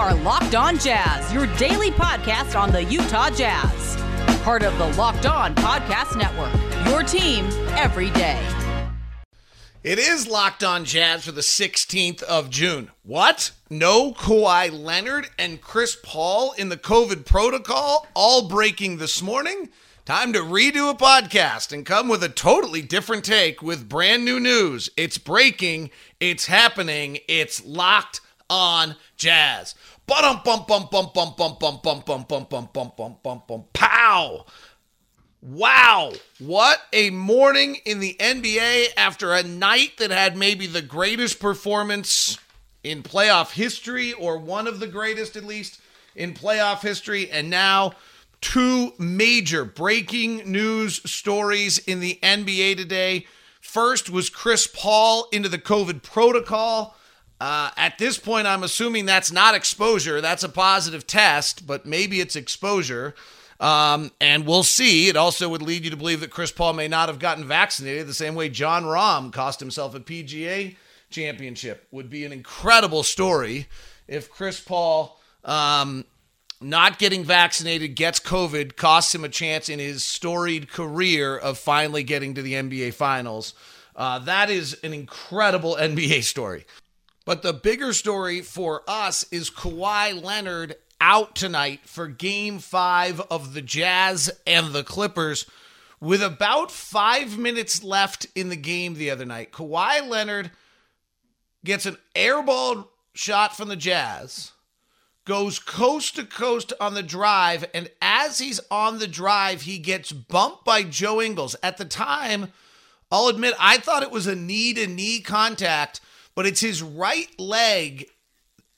are Locked On Jazz, your daily podcast on the Utah Jazz. Part of the Locked On Podcast Network, your team every day. It is Locked On Jazz for the 16th of June. What? No Kawhi Leonard and Chris Paul in the COVID protocol, all breaking this morning? Time to redo a podcast and come with a totally different take with brand new news. It's breaking, it's happening, it's locked on jazz. Bum bum bum bum bum bum bum bum bum bum bum bum bum bum bum pow. Wow, what a morning in the NBA after a night that had maybe the greatest performance in playoff history, or one of the greatest at least in playoff history, and now two major breaking news stories in the NBA today. First was Chris Paul into the COVID protocol. Uh, at this point, I'm assuming that's not exposure. That's a positive test, but maybe it's exposure. Um, and we'll see. It also would lead you to believe that Chris Paul may not have gotten vaccinated the same way Jon Rahm cost himself a PGA championship. Would be an incredible story if Chris Paul um, not getting vaccinated gets COVID, costs him a chance in his storied career of finally getting to the NBA Finals. Uh, that is an incredible NBA story. But the bigger story for us is Kawhi Leonard out tonight for game five of the Jazz and the Clippers. With about five minutes left in the game the other night, Kawhi Leonard gets an airball shot from the Jazz, goes coast to coast on the drive, and as he's on the drive, he gets bumped by Joe Ingles. At the time, I'll admit, I thought it was a knee to knee contact, but it's his right leg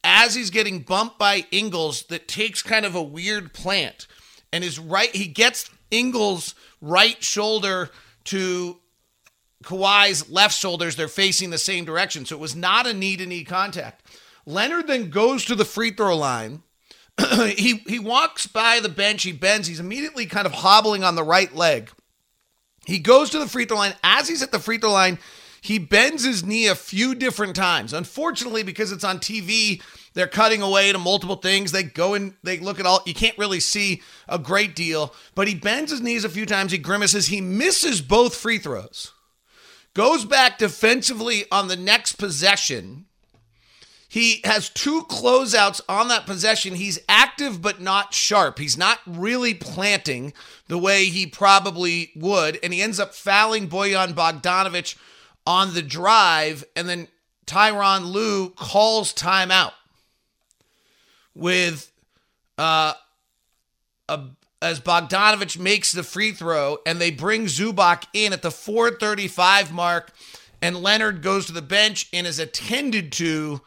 as he's getting bumped by Ingles that takes kind of a weird plant. And his right, he gets Ingles' right shoulder to Kawhi's left shoulders. They're facing the same direction. So it was not a knee to knee contact. Leonard then goes to the free throw line. he, he walks by the bench. He bends. He's immediately kind of hobbling on the right leg. He goes to the free throw line. As he's at the free throw line, he bends his knee a few different times. Unfortunately, because it's on TV, they're cutting away to multiple things. They go and they look at all. You can't really see a great deal, but he bends his knees a few times. He grimaces. He misses both free throws. Goes back defensively on the next possession. He has two closeouts on that possession. He's active but not sharp. He's not really planting the way he probably would. And he ends up fouling Bojan Bogdanovic on the drive, and then Tyronn Lue calls timeout with uh, a, as Bogdanovic makes the free throw, and they bring Zubac in at the 4:35 mark, and Leonard goes to the bench and is attended to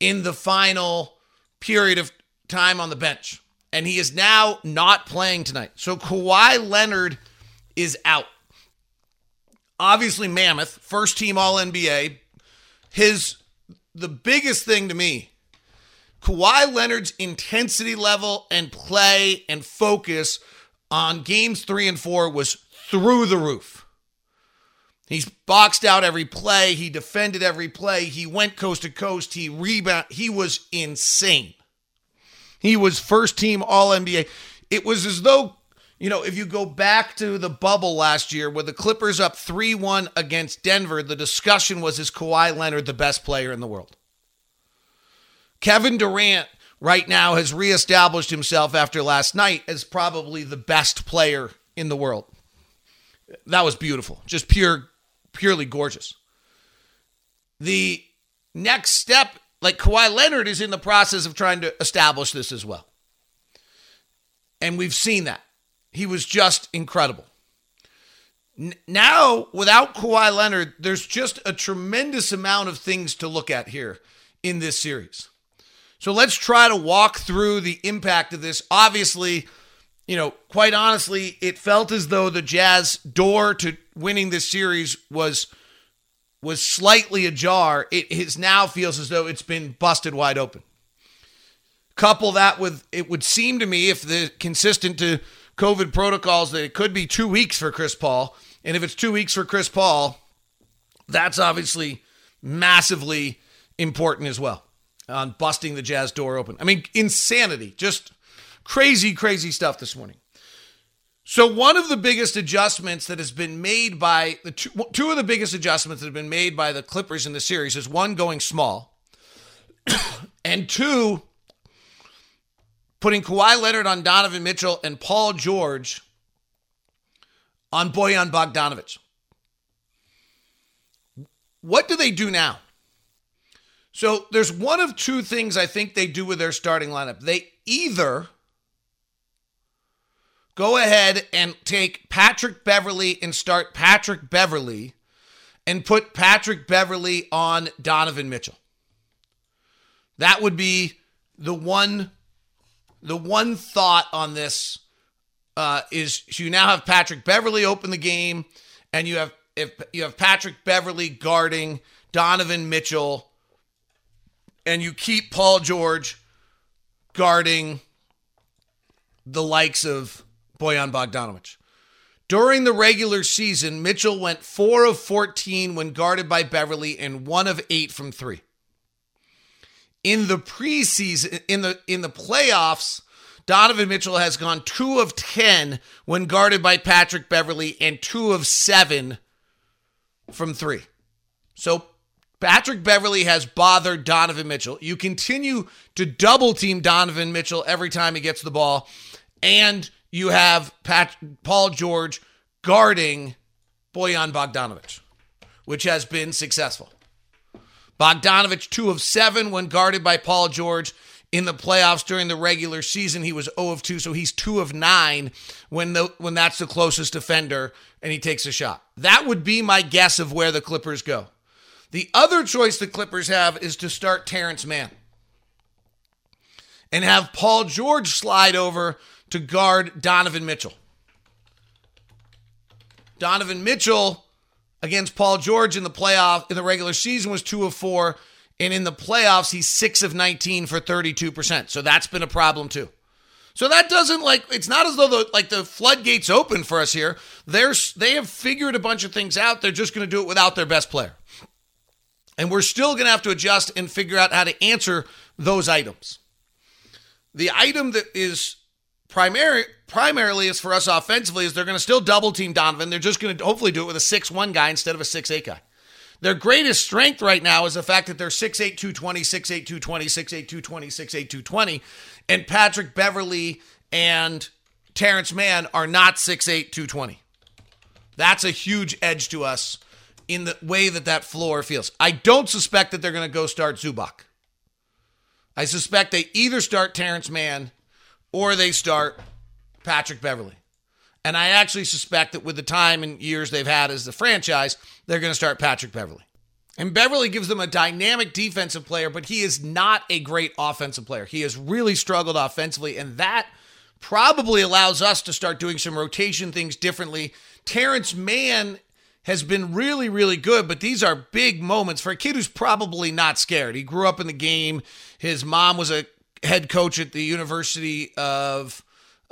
in the final period of time on the bench, and he is now not playing tonight. So Kawhi Leonard is out obviously Mammoth, first team All NBA. His the biggest thing to me, Kawhi Leonard's intensity level and play and focus on games three and four was through the roof. He's boxed out every play. He defended every play. He went coast to coast. He rebound. He was insane. He was first team All NBA. It was as though you know, if you go back to the bubble last year where the Clippers up 3 1 against Denver, the discussion was is Kawhi Leonard the best player in the world? Kevin Durant right now has reestablished himself after last night as probably the best player in the world. That was beautiful. Just pure, purely gorgeous. The next step, like Kawhi Leonard is in the process of trying to establish this as well. And we've seen that. He was just incredible. N- now, without Kawhi Leonard, there's just a tremendous amount of things to look at here in this series. So let's try to walk through the impact of this. Obviously, you know, quite honestly, it felt as though the Jazz door to winning this series was was slightly ajar. It is now feels as though it's been busted wide open. Couple that with it would seem to me if the consistent to COVID protocols that it could be two weeks for Chris Paul. And if it's two weeks for Chris Paul, that's obviously massively important as well. on busting the Jazz door open. I mean, insanity. Just crazy, crazy stuff this morning. So, one of the biggest adjustments that has been made by the two, two of the biggest adjustments that have been made by the Clippers in the series is one, going small, and two, putting Kawhi Leonard on Donovan Mitchell and Paul George on Bojan Bogdanovic. What do they do now? So there's one of two things I think they do with their starting lineup. They either go ahead and take Patrick Beverley and start Patrick Beverley and put Patrick Beverley on Donovan Mitchell. That would be the one the one thought on this uh, is you now have Patrick Beverley open the game and you have if you have Patrick Beverley guarding Donovan Mitchell and you keep Paul George guarding the likes of Bojan Bogdanovic. During the regular season, Mitchell went 4 of 14 when guarded by Beverley and 1 of 8 from 3. In the preseason in the in the playoffs, Donovan Mitchell has gone 2 of 10 when guarded by Patrick Beverley and 2 of 7 from 3. So Patrick Beverley has bothered Donovan Mitchell. You continue to double team Donovan Mitchell every time he gets the ball, and you have Pat, Paul George guarding Bojan Bogdanovic, which has been successful. Bogdanovic, two of seven when guarded by Paul George in the playoffs during the regular season. He was 0 of 2, so he's 2 of 9 when the when that's the closest defender and he takes a shot. That would be my guess of where the Clippers go. The other choice the Clippers have is to start Terance Mann and have Paul George slide over to guard Donovan Mitchell. Donovan Mitchell against Paul George in the playoff in the regular season was 2 of 4 and in the playoffs he's 6 of 19 for 32%. So that's been a problem too. So that doesn't like it's not as though the like the floodgates open for us here. They're they have figured a bunch of things out. They're just going to do it without their best player. And we're still going to have to adjust and figure out how to answer those items. The item that is primary primarily is for us offensively is they're going to still double team Donovan. They're just going to hopefully do it with a 6-1 guy instead of a 6-8 guy. Their greatest strength right now is the fact that they're 6'8, 220, 6'8, 220, 6'8, 220, 6'8, 220. And Patrick Beverley and Terance Mann are not 6'8, 220. That's a huge edge to us in the way that that floor feels. I don't suspect that they're going to go start Zubac. I suspect they either start Terance Mann or they start Patrick Beverley. And I actually suspect that with the time and years they've had as the franchise, they're going to start Patrick Beverley. And Beverley gives them a dynamic defensive player, but he is not a great offensive player. He has really struggled offensively, and that probably allows us to start doing some rotation things differently. Terance Mann has been really, really good, but these are big moments for a kid who's probably not scared. He grew up in the game. His mom was a head coach at the University of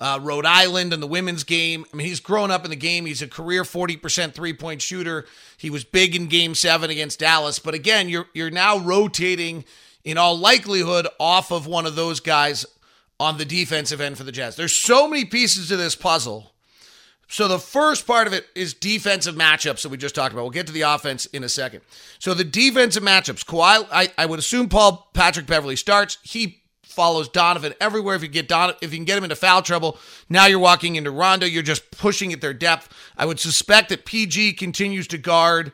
uh, Rhode Island and the women's game. I mean, he's grown up in the game. He's a career 40% three point shooter. He was big in game seven against Dallas. But again, you're, you're now rotating, in all likelihood, off of one of those guys on the defensive end for the Jazz. There's so many pieces to this puzzle so the first part of it is defensive matchups that we just talked about. We'll get to the offense in a second. So the defensive matchups, Kawhi, I, I would assume Paul Patrick Beverley starts. He follows Donovan everywhere. If you get Don, if you can get him into foul trouble, now you're walking into Rondo. You're just pushing at their depth. I would suspect that PG continues to guard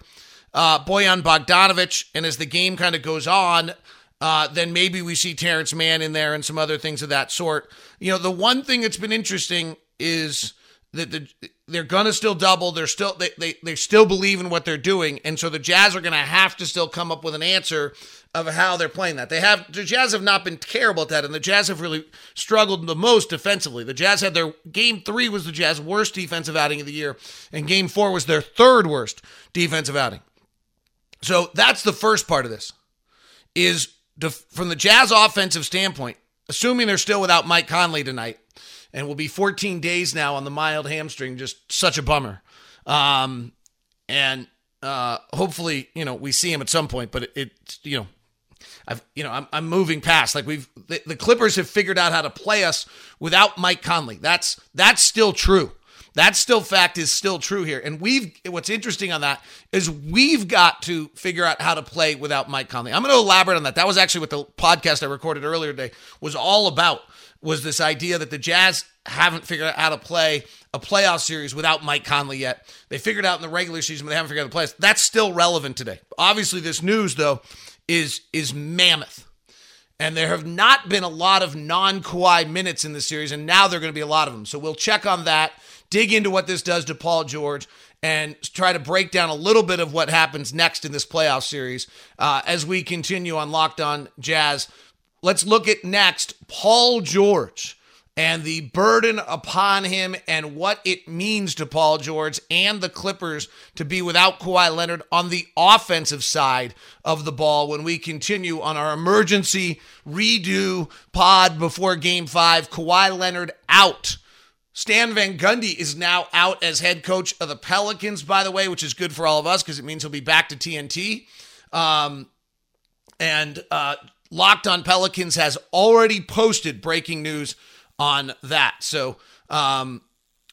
uh, Bojan Bogdanovic, and as the game kind of goes on, uh, then maybe we see Terance Mann in there and some other things of that sort. You know, the one thing that's been interesting is that the, they're gonna still double. They're still they, they they still believe in what they're doing, and so the Jazz are gonna have to still come up with an answer of how they're playing that. They have the Jazz have not been terrible at that, and the Jazz have really struggled the most defensively. The Jazz had their game three was the Jazz worst defensive outing of the year, and game four was their third worst defensive outing. So that's the first part of this. Is from the Jazz offensive standpoint, assuming they're still without Mike Conley tonight and will be 14 days now on the mild hamstring. Just such a bummer. Um, and uh, hopefully, you know, we see him at some point. But it, it, you know, I've, you know, I'm, I'm moving past. Like we've, the, the Clippers have figured out how to play us without Mike Conley. That's that's still true. That still fact is still true here. And we've what's interesting on that is we've got to figure out how to play without Mike Conley. I'm going to elaborate on that. That was actually what the podcast I recorded earlier today was all about was this idea that the Jazz haven't figured out how to play a playoff series without Mike Conley yet. They figured out in the regular season, but they haven't figured out the playoffs. That's still relevant today. Obviously, this news though is is mammoth. And there have not been a lot of non Kawhi minutes in this series, and now there are going to be a lot of them. So we'll check on that dig into what this does to Paul George and try to break down a little bit of what happens next in this playoff series uh, as we continue on Locked On Jazz. Let's look at next Paul George and the burden upon him and what it means to Paul George and the Clippers to be without Kawhi Leonard on the offensive side of the ball when we continue on our emergency redo pod before game five. Kawhi Leonard out Stan Van Gundy is now out as head coach of the Pelicans, by the way, which is good for all of us because it means he'll be back to TNT. Um, and uh, Locked on Pelicans has already posted breaking news on that. So um,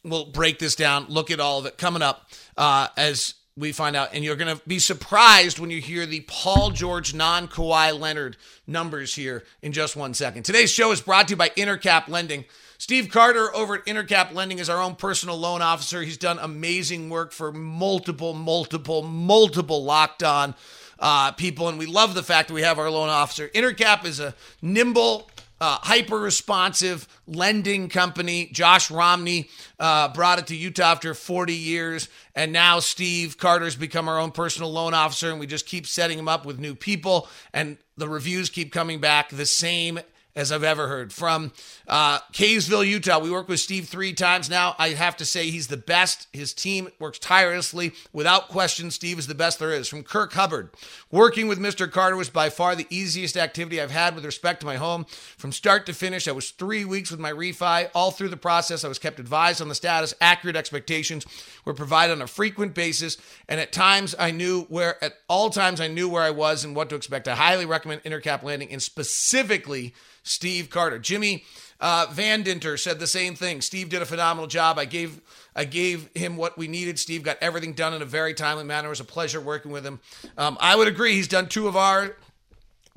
we'll break this down, look at all of it coming up uh, as we find out. And you're going to be surprised when you hear the Paul George non Kawhi Leonard numbers here in just one second. Today's show is brought to you by Intercap Lending. Steve Carter over at Intercap Lending is our own personal loan officer. He's done amazing work for multiple, multiple, multiple locked on uh, people, and we love the fact that we have our loan officer. Intercap is a nimble, uh, hyper responsive lending company. Josh Romney uh, brought it to Utah after 40 years. And now Steve Carter's become our own personal loan officer. And we just keep setting him up with new people. And the reviews keep coming back the same as I've ever heard. From uh, Kaysville, Utah, we work with Steve three times now. I have to say he's the best. His team works tirelessly. Without question, Steve is the best there is. From Kirk Hubbard, working with Mr. Carter was by far the easiest activity I've had with respect to my home. From start to finish, I was three weeks with my refi. All through the process, I was kept advised on the status. Accurate expectations were provided on a frequent basis, and at times I knew where, at all times, I knew where I was and what to expect. I highly recommend Intercap Lending, and specifically Steve Carter. Jimmy uh, Van Dinter said the same thing. Steve did a phenomenal job. I gave I gave him what we needed. Steve got everything done in a very timely manner. It was a pleasure working with him. Um, I would agree. He's done two of our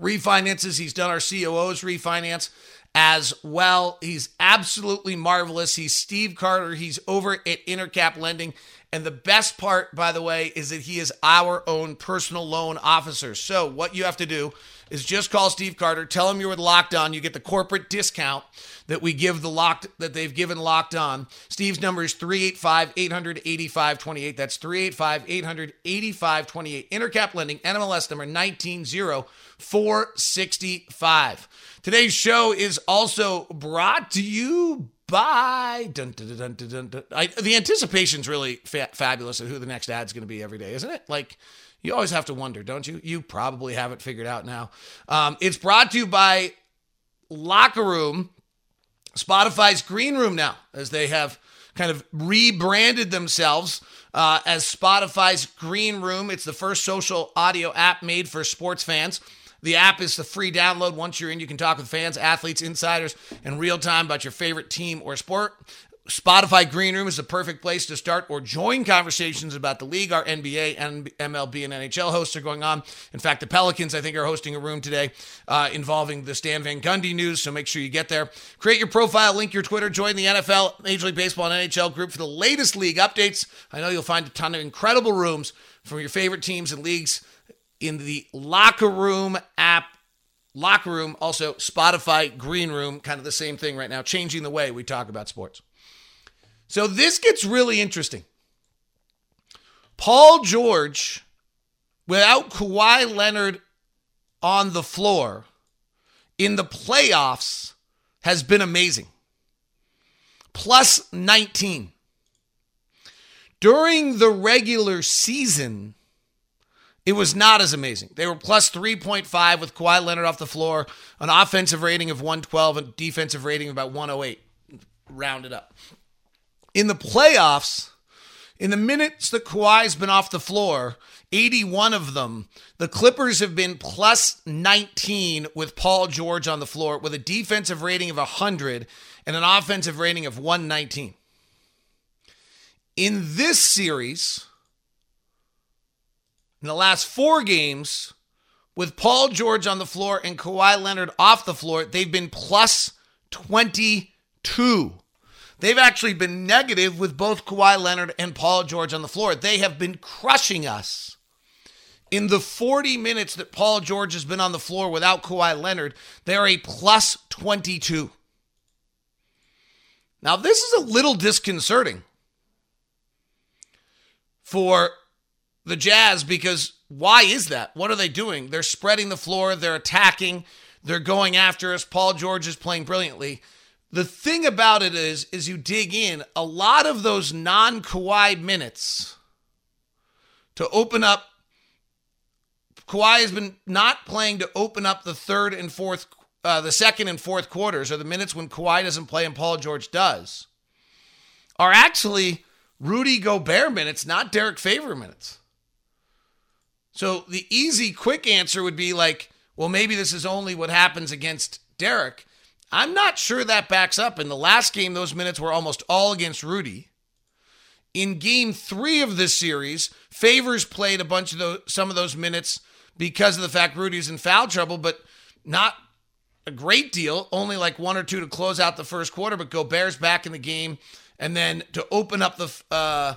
refinances. He's done our COO's refinance as well. He's absolutely marvelous. He's Steve Carter. He's over at Intercap Lending. And the best part, by the way, is that he is our own personal loan officer. So, what you have to do is just call Steve Carter, tell him you're with Locked On. You get the corporate discount that we give the locked that they've given Locked On. Steve's number is 385 885 28. That's 385 885 28. Intercap Lending, NMLS number 190465. Today's show is also brought to you by dun, dun, dun, I, the anticipation's really fa- fabulous of who the next ad's going to be every day, isn't it? Like you always have to wonder, don't you? You probably have it figured out now. Um, it's brought to you by Locker Room, Spotify's Green Room now, as they have kind of rebranded themselves uh, as Spotify's Green Room. It's the first social audio app made for sports fans. The app is the free download. Once you're in, you can talk with fans, athletes, insiders in real time about your favorite team or sport. Spotify Green Room is the perfect place to start or join conversations about the league. Our NBA, MLB, and NHL hosts are going on. In fact, the Pelicans, I think, are hosting a room today uh, involving the Stan Van Gundy news. So make sure you get there. Create your profile, link your Twitter, join the NFL, Major League Baseball, and NHL group for the latest league updates. I know you'll find a ton of incredible rooms from your favorite teams and leagues in the Locker Room app Locker Room, also Spotify Green Room, kind of the same thing right now, changing the way we talk about sports. So this gets really interesting. Paul George, without Kawhi Leonard on the floor in the playoffs, has been amazing. Plus 19. During the regular season, it was not as amazing. They were plus 3.5 with Kawhi Leonard off the floor, an offensive rating of 112, a defensive rating of about 108, rounded up in the playoffs, in the minutes that Kawhi's been off the floor, 81 of them. The Clippers have been plus 19 with Paul George on the floor with a defensive rating of 100 and an offensive rating of 119. In this series, in the last four games, with Paul George on the floor and Kawhi Leonard off the floor, they've been plus 22. They've actually been negative with both Kawhi Leonard and Paul George on the floor. They have been crushing us. In the 40 minutes that Paul George has been on the floor without Kawhi Leonard, they're a plus 22. Now, this is a little disconcerting for the Jazz because why is that? What are they doing? They're spreading the floor, they're attacking, they're going after us. Paul George is playing brilliantly. The thing about it is, is you dig in, a lot of those non Kawhi minutes to open up. Kawhi has been not playing to open up the third and fourth, uh, the second and fourth quarters, or the minutes when Kawhi doesn't play and Paul George does, are actually Rudy Gobert minutes, not Derrick Favor minutes. So the easy, quick answer would be like, well, maybe this is only what happens against Derrick. I'm not sure that backs up. In the last game, those minutes were almost all against Rudy. In game three of this series, Favors played a bunch of those, some of those minutes because of the fact Rudy's in foul trouble, but not a great deal. Only like one or two to close out the first quarter, but Gobert's back in the game. And then to open up the, uh,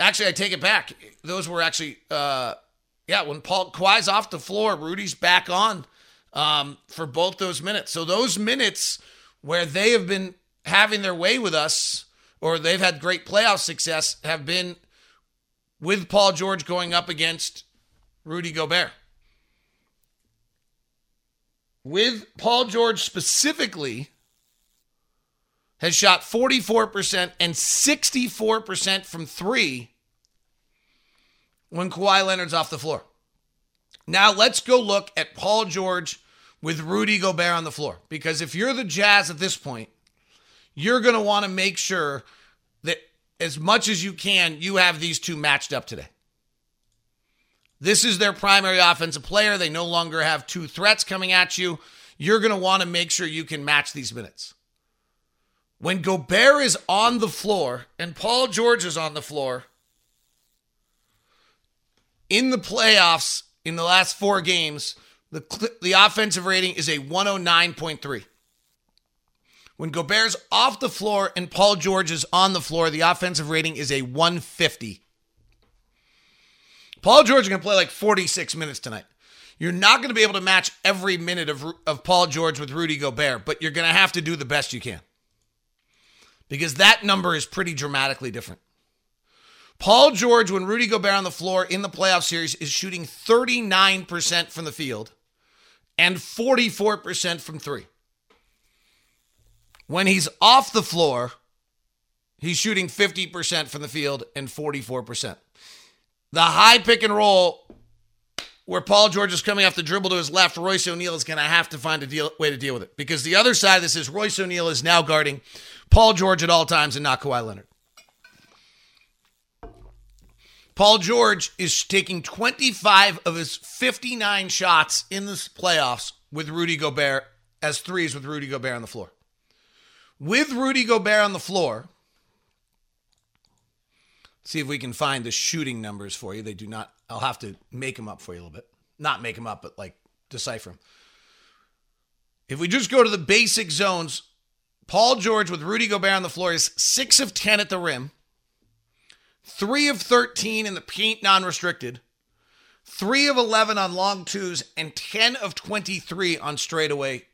actually, I take it back. Those were actually, uh, yeah, when Paul Kawhi's off the floor, Rudy's back on um, for both those minutes. So those minutes where they have been having their way with us, or they've had great playoff success, have been with Paul George going up against Rudy Gobert. With Paul George specifically, has shot 44% and 64% from three when Kawhi Leonard's off the floor. Now let's go look at Paul George with Rudy Gobert on the floor. Because if you're the Jazz at this point, you're going to want to make sure that as much as you can, you have these two matched up today. This is their primary offensive player. They no longer have two threats coming at you. You're going to want to make sure you can match these minutes. When Gobert is on the floor and Paul George is on the floor in the playoffs in the last four games, the, the offensive rating is a 109.3. When Gobert's off the floor and Paul George is on the floor, the offensive rating is a 150. Paul George is going to play like 46 minutes tonight. You're not going to be able to match every minute of, of Paul George with Rudy Gobert, but you're going to have to do the best you can because that number is pretty dramatically different. Paul George, when Rudy Gobert on the floor in the playoff series, is shooting 39% from the field and 44% from three. When he's off the floor, he's shooting 50% from the field and 44%. The high pick and roll where Paul George is coming off the dribble to his left, Royce O'Neale is going to have to find a deal, way to deal with it because the other side of this is Royce O'Neale is now guarding Paul George at all times and not Kawhi Leonard. Paul George is taking 25 of his 59 shots in the playoffs with Rudy Gobert as threes with Rudy Gobert on the floor. With Rudy Gobert on the floor, see if we can find the shooting numbers for you. They do not, I'll have to make them up for you a little bit. Not make them up, but like decipher them. If we just go to the basic zones, Paul George with Rudy Gobert on the floor is 6 of 10 at the rim. Three of 13 in the paint non restricted, three of 11 on long twos, and 10 of 23 on straightaway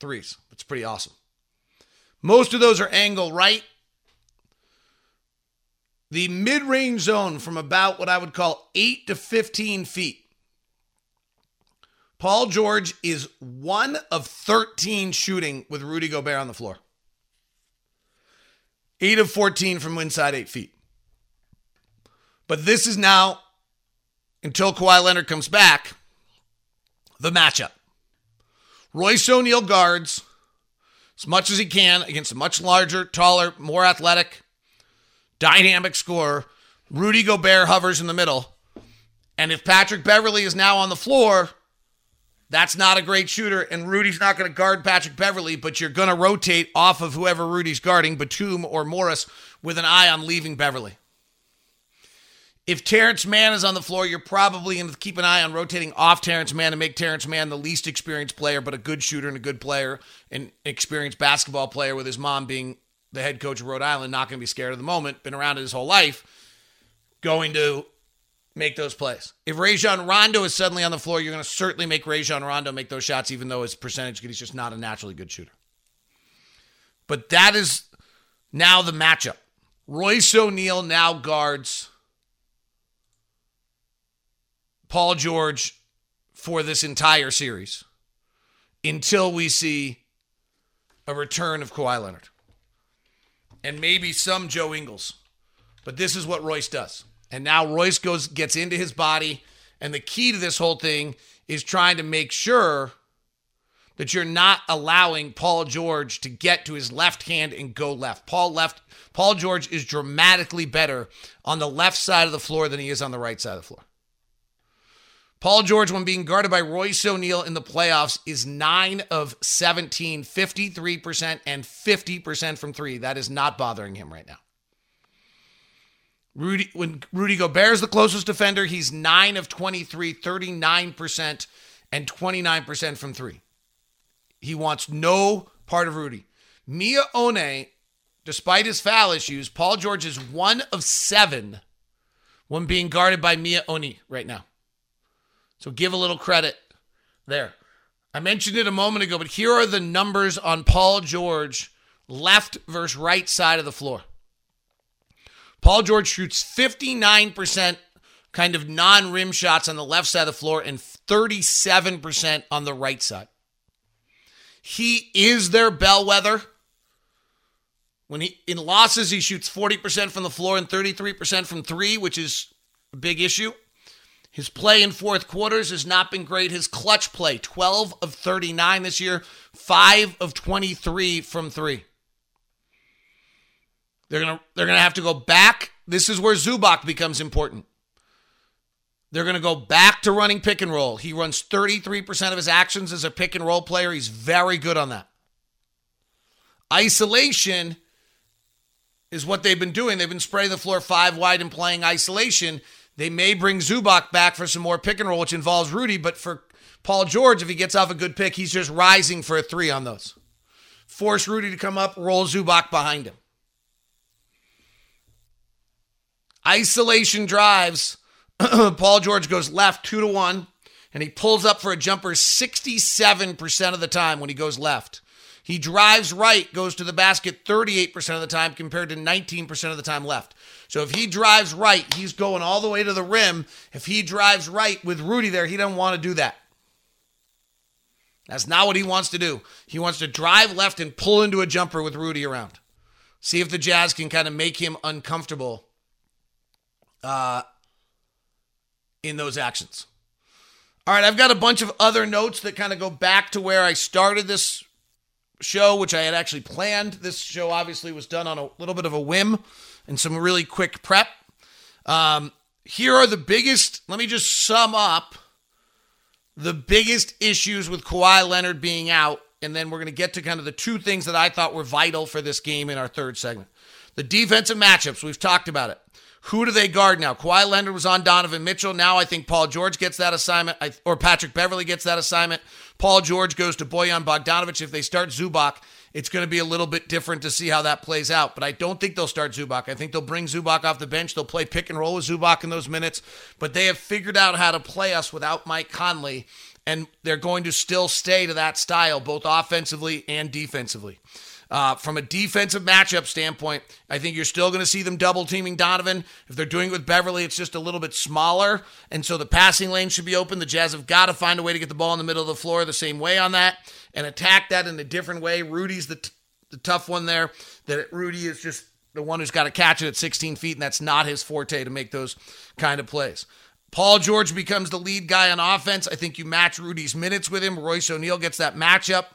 threes. That's pretty awesome. Most of those are angle right. The mid range zone from about what I would call 8 to 15 feet. Paul George is one of 13 shooting with Rudy Gobert on the floor. 8 of 14 from inside 8 feet. But this is now, until Kawhi Leonard comes back, the matchup. Royce O'Neale guards as much as he can against a much larger, taller, more athletic, dynamic scorer. Rudy Gobert hovers in the middle. And if Patrick Beverley is now on the floor, that's not a great shooter. And Rudy's not going to guard Patrick Beverley, but you're going to rotate off of whoever Rudy's guarding, Batum or Morris, with an eye on leaving Beverley. If Terance Mann is on the floor, you're probably going to keep an eye on rotating off Terance Mann and make Terance Mann the least experienced player, but a good shooter and a good player, an experienced basketball player with his mom being the head coach of Rhode Island, not going to be scared of the moment, been around it his whole life, going to make those plays. If Rajon Rondo is suddenly on the floor, you're going to certainly make Rajon Rondo make those shots, even though his percentage, he's just not a naturally good shooter. But that is now the matchup. Royce O'Neale now guards Paul George for this entire series until we see a return of Kawhi Leonard and maybe some Joe Ingles. But this is what Royce does. And now Royce goes gets into his body and the key to this whole thing is trying to make sure that you're not allowing Paul George to get to his left hand and go left. Paul left Paul George is dramatically better on the left side of the floor than he is on the right side of the floor. Paul George, when being guarded by Royce O'Neale in the playoffs, is 9 of 17, 53%, and 50% from three. That is not bothering him right now. Rudy, when Rudy Gobert is the closest defender, he's 9 of 23, 39%, and 29% from three. He wants no part of Rudy. Miye Oni, despite his foul issues, Paul George is one of seven when being guarded by Miye Oni right now. So give a little credit there. I mentioned it a moment ago, but here are the numbers on Paul George left versus right side of the floor. Paul George shoots 59% kind of non rim shots on the left side of the floor and 37% on the right side. He is their bellwether. When he in losses, he shoots 40% from the floor and 33% from three, which is a big issue. His play in fourth quarters has not been great. His clutch play, 12 of 39 this year, 5 of 23 from 3. They're going to they're going to have to go back. This is where Zubac becomes important. They're going to go back to running pick and roll. He runs 33% of his actions as a pick and roll player. He's very good on that. Isolation is what they've been doing. They've been spraying the floor five wide and playing isolation. They may bring Zubac back for some more pick and roll, which involves Rudy, but for Paul George, if he gets off a good pick, he's just rising for a three on those. Force Rudy to come up, roll Zubac behind him. Isolation drives. Paul George goes left two to one, and he pulls up for a jumper 67% of the time when he goes left. He drives right, goes to the basket 38% of the time compared to 19% of the time left. So if he drives right, he's going all the way to the rim. If he drives right with Rudy there, he doesn't want to do that. That's not what he wants to do. He wants to drive left and pull into a jumper with Rudy around. See if the Jazz can kind of make him uncomfortable uh, in those actions. All right, I've got a bunch of other notes that kind of go back to where I started this show, which I had actually planned. This show obviously was done on a little bit of a whim and some really quick prep. Um, here are the biggest, let me just sum up the biggest issues with Kawhi Leonard being out. And then we're going to get to kind of the two things that I thought were vital for this game in our third segment. The defensive matchups, we've talked about it. Who do they guard now? Kawhi Leonard was on Donovan Mitchell. Now I think Paul George gets that assignment, or Patrick Beverley gets that assignment. Paul George goes to Bojan Bogdanovic If they start Zubac, it's going to be a little bit different to see how that plays out. But I don't think they'll start Zubac. I think they'll bring Zubac off the bench. They'll play pick and roll with Zubac in those minutes. But they have figured out how to play us without Mike Conley, and they're going to still stay to that style, both offensively and defensively. Uh, from a defensive matchup standpoint, I think you're still going to see them double teaming Donovan. If they're doing it with Beverley, it's just a little bit smaller. And so the passing lane should be open. The Jazz have got to find a way to get the ball in the middle of the floor the same way on that and attack that in a different way. Rudy's the, t- the tough one there. That Rudy is just the one who's got to catch it at 16 feet, and that's not his forte to make those kind of plays. Paul George becomes the lead guy on offense. I think you match Rudy's minutes with him. Royce O'Neale gets that matchup.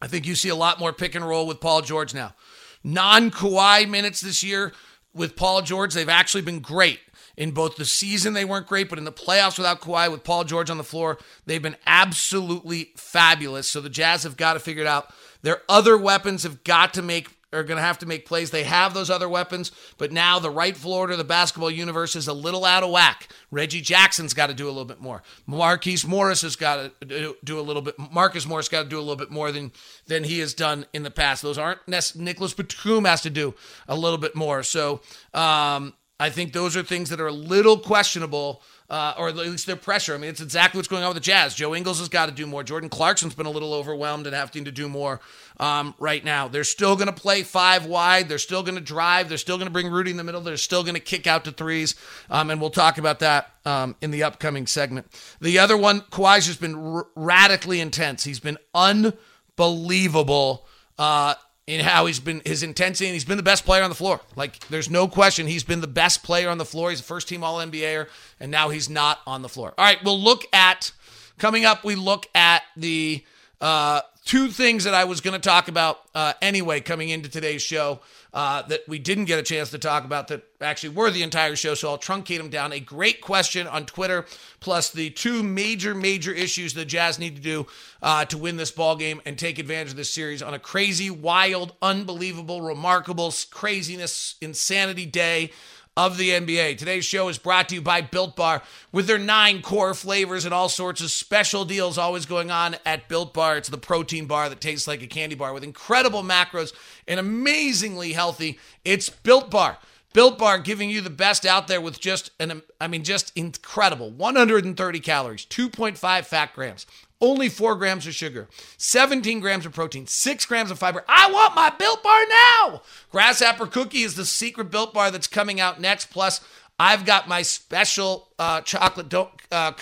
I think you see a lot more pick and roll with Paul George now. Non Kawhi minutes this year with Paul George, they've actually been great. In both the season, they weren't great, but in the playoffs without Kawhi, with Paul George on the floor, they've been absolutely fabulous. So the Jazz have got to figure it out. Their other weapons have got to make are going to have to make plays. They have those other weapons, but now the rightful order of the basketball universe is a little out of whack. Reggie Jackson's got to do a little bit more. Marquise Morris has got to do a little bit. Marcus Morris got to do a little bit more than than he has done in the past. Those aren't Nicolas Batum has to do a little bit more. So um, I think those are things that are a little questionable uh, or at least their pressure. I mean, it's exactly what's going on with the Jazz. Joe Ingles has got to do more. Jordan Clarkson's been a little overwhelmed and having to do more um, right now. They're still going to play five wide. They're still going to drive. They're still going to bring Rudy in the middle. They're still going to kick out to threes. Um, and we'll talk about that um, in the upcoming segment. The other one, Kawhi's just been r- radically intense. He's been unbelievable. Uh, in how he's been his intensity and he's been the best player on the floor. Like there's no question he's been the best player on the floor. He's a first team all NBAer and now he's not on the floor. All right, we'll look at coming up we look at the uh, two things that I was going to talk about uh, anyway coming into today's show uh, that we didn't get a chance to talk about that actually were the entire show. So I'll truncate them down. A great question on Twitter, plus the two major, major issues the Jazz need to do uh, to win this ball game and take advantage of this series on a crazy, wild, unbelievable, remarkable, craziness, insanity day of the NBA. Today's show is brought to you by Built Bar with their nine core flavors and all sorts of special deals always going on at Built Bar. It's the protein bar that tastes like a candy bar with incredible macros and amazingly healthy. It's Built Bar. Built Bar giving you the best out there with just an I mean just incredible 130 calories, 2.5 fat grams, only 4 grams of sugar, 17 grams of protein, 6 grams of fiber. I want my Built Bar now. Grasshopper Cookie is the secret Built Bar that's coming out next. Plus, I've got my special uh, chocolate do- uh,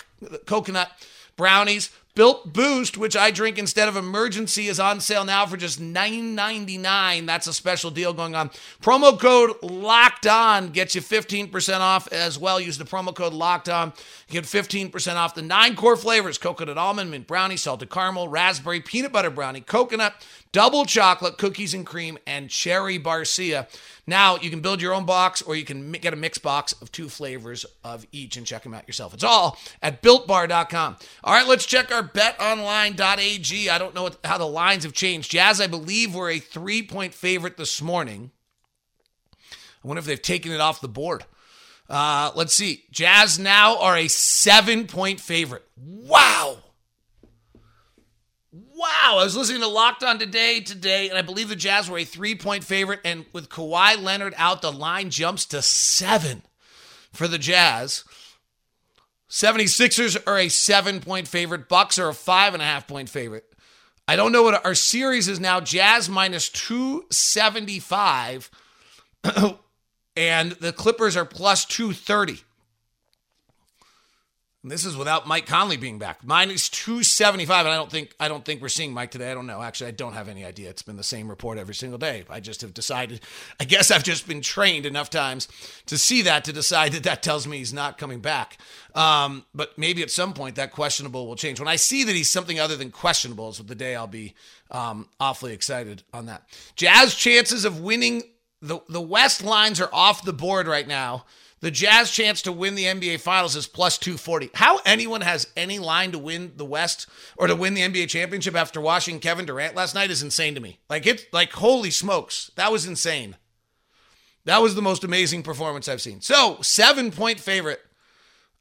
coconut brownies Built Boost, which I drink instead of Emergen-C, is on sale now for just $9.99. That's a special deal going on. Promo code Locked On gets you 15% off as well. Use the promo code Locked On. Get 15% off the nine core flavors coconut almond, mint brownie, salted caramel, raspberry, peanut butter brownie, coconut, double chocolate, cookies and cream, and cherry barcia. Now you can build your own box or you can get a mixed box of two flavors of each and check them out yourself. It's all at builtbar.com. All right, let's check our betonline.ag. I don't know what, how the lines have changed. Jazz, I believe, were a three point favorite this morning. I wonder if they've taken it off the board. Uh, let's see. Jazz now are a seven point favorite. Wow. Wow, I was listening to Locked On today, today, and I believe the Jazz were a three point favorite. And with Kawhi Leonard out, the line jumps to seven for the Jazz. 76ers are a seven point favorite. Bucks are a five and a half point favorite. I don't know what our series is now. Jazz minus 275, and the Clippers are plus 230. And this is without Mike Conley being back. Mine is Minus 275. And I don't think I don't think we're seeing Mike today. I don't know. Actually, I don't have any idea. It's been the same report every single day. I just have decided, I guess I've just been trained enough times to see that to decide that that tells me he's not coming back. Um, but maybe at some point that questionable will change. When I see that he's something other than questionable is the day I'll be um, awfully excited on that. Jazz chances of winning the the West lines are off the board right now. The Jazz chance to win the NBA Finals is plus 240. How anyone has any line to win the West or to win the NBA championship after watching Kevin Durant last night is insane to me. Like it's like holy smokes. That was insane. That was the most amazing performance I've seen. So, 7-point favorite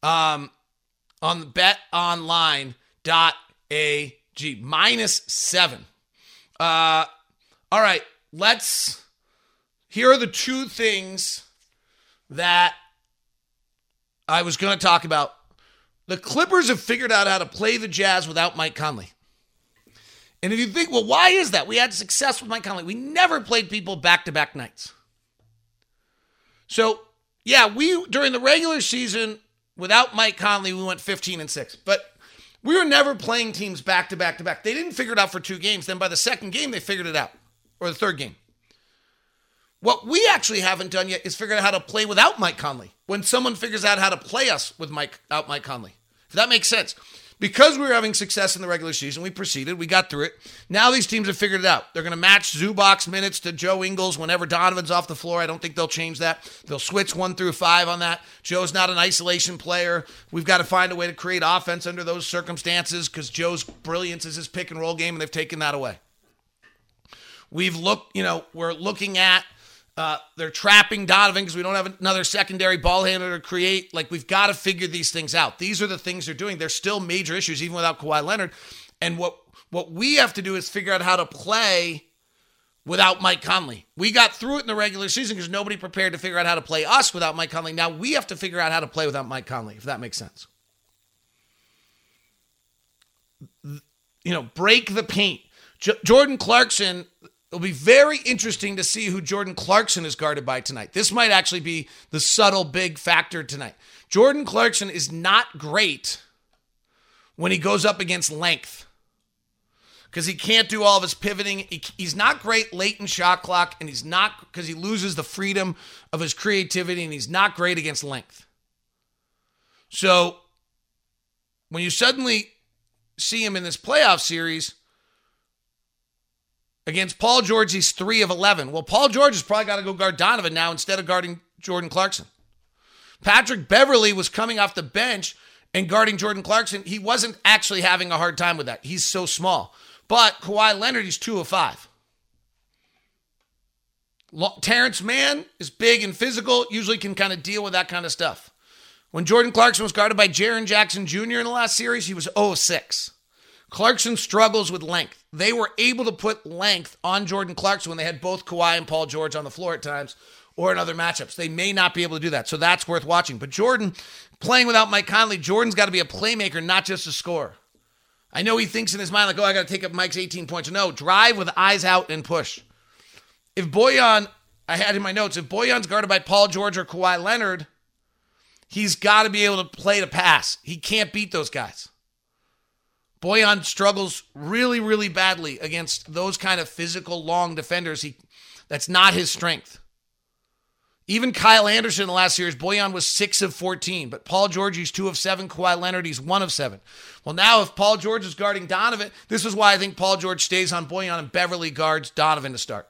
um on the betonline.ag minus 7. Uh all right, let's here are the two things that I was going to talk about. The Clippers have figured out how to play the Jazz without Mike Conley. And if you think, well, why is that? We had success with Mike Conley. We never played people back to back nights. So, yeah, we, during the regular season, without Mike Conley, we went 15 and 6. But we were never playing teams back to back to back. They didn't figure it out for two games. Then by the second game, they figured it out, or the third game. What we actually haven't done yet is figure out how to play without Mike Conley. When someone figures out how to play us with Mike out Mike Conley, if that makes sense. because we were having success in the regular season, we proceeded, we got through it. Now these teams have figured it out. They're going to match Zubac minutes to Joe Ingles whenever Donovan's off the floor. I don't think they'll change that. They'll switch one through five on that. Joe's not an isolation player. We've got to find a way to create offense under those circumstances because Joe's brilliance is his pick and roll game, and they've taken that away. We've looked, you know, we're looking at uh, they're trapping Donovan because we don't have another secondary ball handler to create. Like we've got to figure these things out. These are the things they're doing. They're still major issues even without Kawhi Leonard. And what what we have to do is figure out how to play without Mike Conley. We got through it in the regular season because nobody prepared to figure out how to play us without Mike Conley. Now we have to figure out how to play without Mike Conley, if that makes sense. You know, break the paint. J- Jordan Clarkson It'll be very interesting to see who Jordan Clarkson is guarded by tonight. This might actually be the subtle big factor tonight. Jordan Clarkson is not great when he goes up against length because he can't do all of his pivoting. He, he's not great late in shot clock, and he's not because he loses the freedom of his creativity, and he's not great against length. So when you suddenly see him in this playoff series, Against Paul George, he's 3 of 11. Well, Paul George has probably got to go guard Donovan now instead of guarding Jordan Clarkson. Patrick Beverley was coming off the bench and guarding Jordan Clarkson. He wasn't actually having a hard time with that. He's so small. But Kawhi Leonard, he's 2 of 5. Terance Mann is big and physical, usually can kind of deal with that kind of stuff. When Jordan Clarkson was guarded by Jaren Jackson Jr. in the last series, he was 0 6. Clarkson struggles with length. They were able to put length on Jordan Clarkson when they had both Kawhi and Paul George on the floor at times or in other matchups. They may not be able to do that. So that's worth watching. But Jordan, playing without Mike Conley, Jordan's got to be a playmaker, not just a scorer. I know he thinks in his mind, like, oh, I got to take up Mike's 18 points. No, drive with eyes out and push. If Bojan, I had in my notes, if Bojan's guarded by Paul George or Kawhi Leonard, he's got to be able to play to pass. He can't beat those guys. Bojan struggles really, really badly against those kind of physical, long defenders. He, that's not his strength. Even Kyle Anderson in the last series, Bojan was 6 of 14, but Paul George, he's 2 of 7. Kawhi Leonard, he's 1 of 7. Well, now if Paul George is guarding Donovan, this is why I think Paul George stays on Bojan and Beverley guards Donovan to start.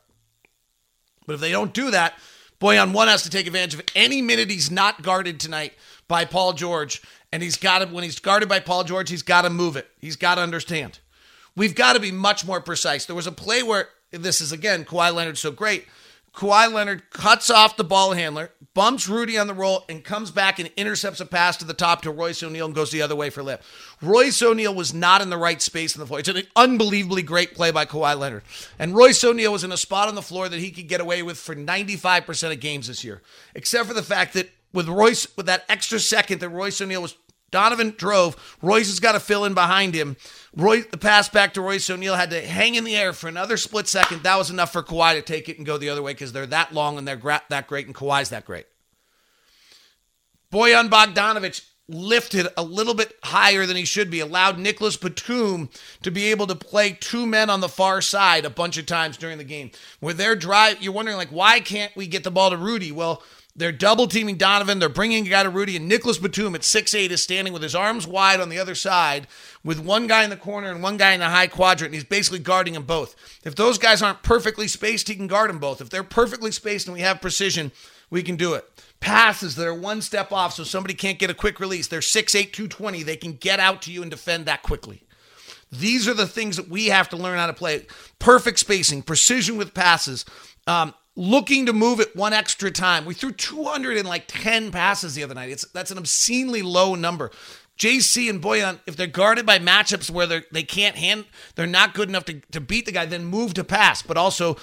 But if they don't do that, Bojan, one, has to take advantage of any minute he's not guarded tonight by Paul George and he's got to, when he's guarded by Paul George, he's got to move it. He's got to understand. We've got to be much more precise. There was a play where, this is again, Kawhi Leonard so great. Kawhi Leonard cuts off the ball handler, bumps Rudy on the roll, and comes back and intercepts a pass to the top to Royce O'Neale and goes the other way for lip. Royce O'Neale was not in the right space in the floor. It's an unbelievably great play by Kawhi Leonard. And Royce O'Neale was in a spot on the floor that he could get away with for 95% of games this year, except for the fact that with Royce, with that extra second that Royce O'Neale was Donovan drove. Royce has got to fill in behind him. Roy, the pass back to Royce O'Neale had to hang in the air for another split second. That was enough for Kawhi to take it and go the other way because they're that long and they're gra- that great, and Kawhi's that great. Bojan Bogdanovic lifted a little bit higher than he should be, allowed Nicolas Batum to be able to play two men on the far side a bunch of times during the game. Where their drive, you're wondering, like, why can't we get the ball to Rudy? Well, they're double teaming Donovan. They're bringing a guy to Rudy, and Nicolas Batum at 6'8 is standing with his arms wide on the other side with one guy in the corner and one guy in the high quadrant, and he's basically guarding them both. If those guys aren't perfectly spaced, he can guard them both. If they're perfectly spaced and we have precision, we can do it. Passes that are one step off so somebody can't get a quick release. They're 6'8, 220. They can get out to you and defend that quickly. These are the things that we have to learn how to play. Perfect spacing, precision with passes. Um, looking to move it one extra time. We threw 210 passes the other night. It's that's an obscenely low number. JC and Bojan, if they're guarded by matchups where they they can't hand, they're not good enough to, to beat the guy, then move to pass, but also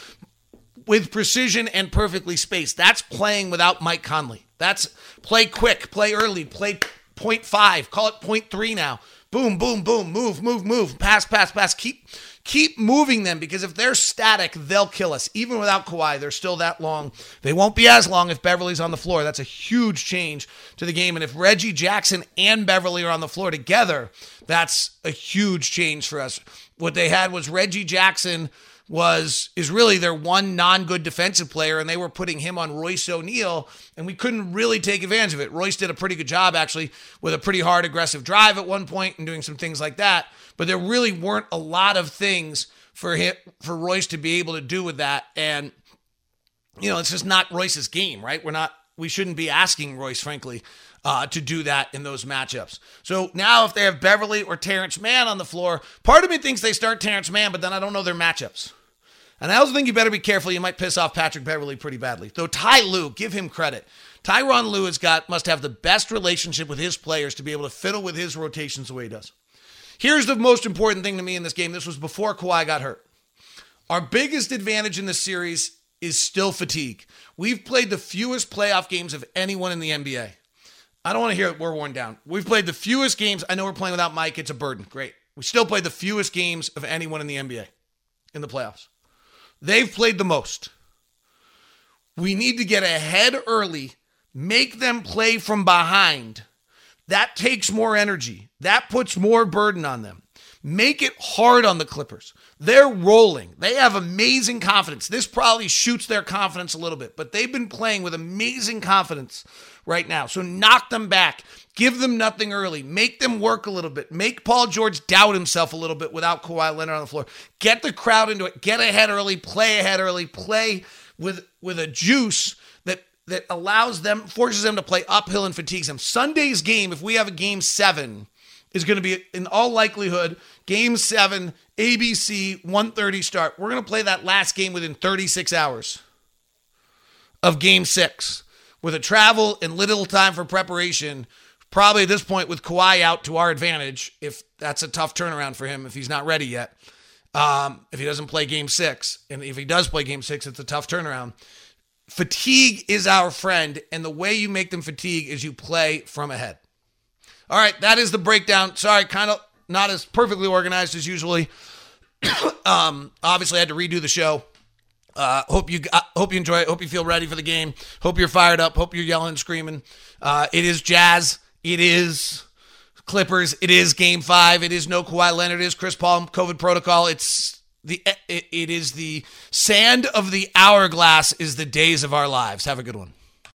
with precision and perfectly spaced. That's playing without Mike Conley. That's play quick, play early, play point five, call it point three now. Boom, boom, boom, move, move, move, pass, pass, pass. Keep keep moving them because if they're static, they'll kill us. Even without Kawhi, they're still that long. They won't be as long if Beverley's on the floor. That's a huge change to the game. And if Reggie Jackson and Beverley are on the floor together, that's a huge change for us. What they had was Reggie Jackson was is really their one non-good defensive player, and they were putting him on Royce O'Neale, and we couldn't really take advantage of it. Royce did a pretty good job actually with a pretty hard aggressive drive at one point and doing some things like that, but there really weren't a lot of things for him for Royce to be able to do with that, and you know it's just not Royce's game, right? We're not we shouldn't be asking Royce, frankly, uh, to do that in those matchups. So now, if they have Beverley or Terance Mann on the floor, part of me thinks they start Terance Mann, but then I don't know their matchups. And I also think you better be careful. You might piss off Patrick Beverley pretty badly. Though Ty Lue, give him credit. Tyronn Lue has got must have the best relationship with his players to be able to fiddle with his rotations the way he does. Here's the most important thing to me in this game. This was before Kawhi got hurt. Our biggest advantage in this series is still fatigue. We've played the fewest playoff games of anyone in the NBA. I don't want to hear it. We're worn down. We've played the fewest games. I know we're playing without Mike. It's a burden. Great. We still played the fewest games of anyone in the NBA in the playoffs. They've played the most. We need to get ahead early, make them play from behind. That takes more energy. That puts more burden on them. Make it hard on the Clippers. They're rolling. They have amazing confidence. This probably shoots their confidence a little bit, but they've been playing with amazing confidence right now. So knock them back. Give them nothing early. Make them work a little bit. Make Paul George doubt himself a little bit without Kawhi Leonard on the floor. Get the crowd into it. Get ahead early. Play ahead early. Play with with a juice that allows them, forces them to play uphill and fatigues them. Sunday's game, if we have a game seven, is going to be in all likelihood game seven abc 1.30 start. We're going to play that last game within 36 hours of game six with a travel and little time for preparation probably at this point with Kawhi out to our advantage if that's a tough turnaround for him if he's not ready yet um, if he doesn't play game six. And if he does play game six it's a tough turnaround fatigue is our friend and the way you make them fatigue is you play from ahead all right, that is the breakdown. Sorry, kind of not as perfectly organized as usually. um, obviously, I had to redo the show. Uh, hope you uh, hope you enjoy it. Hope you feel ready for the game. Hope you're fired up. Hope you're yelling and screaming. Uh, it is Jazz. It is Clippers. It is Game Five. It is no Kawhi Leonard. It is Chris Paul. COVID protocol. It's the it, it is the sand of the hourglass. Is the days of our lives. Have a good one.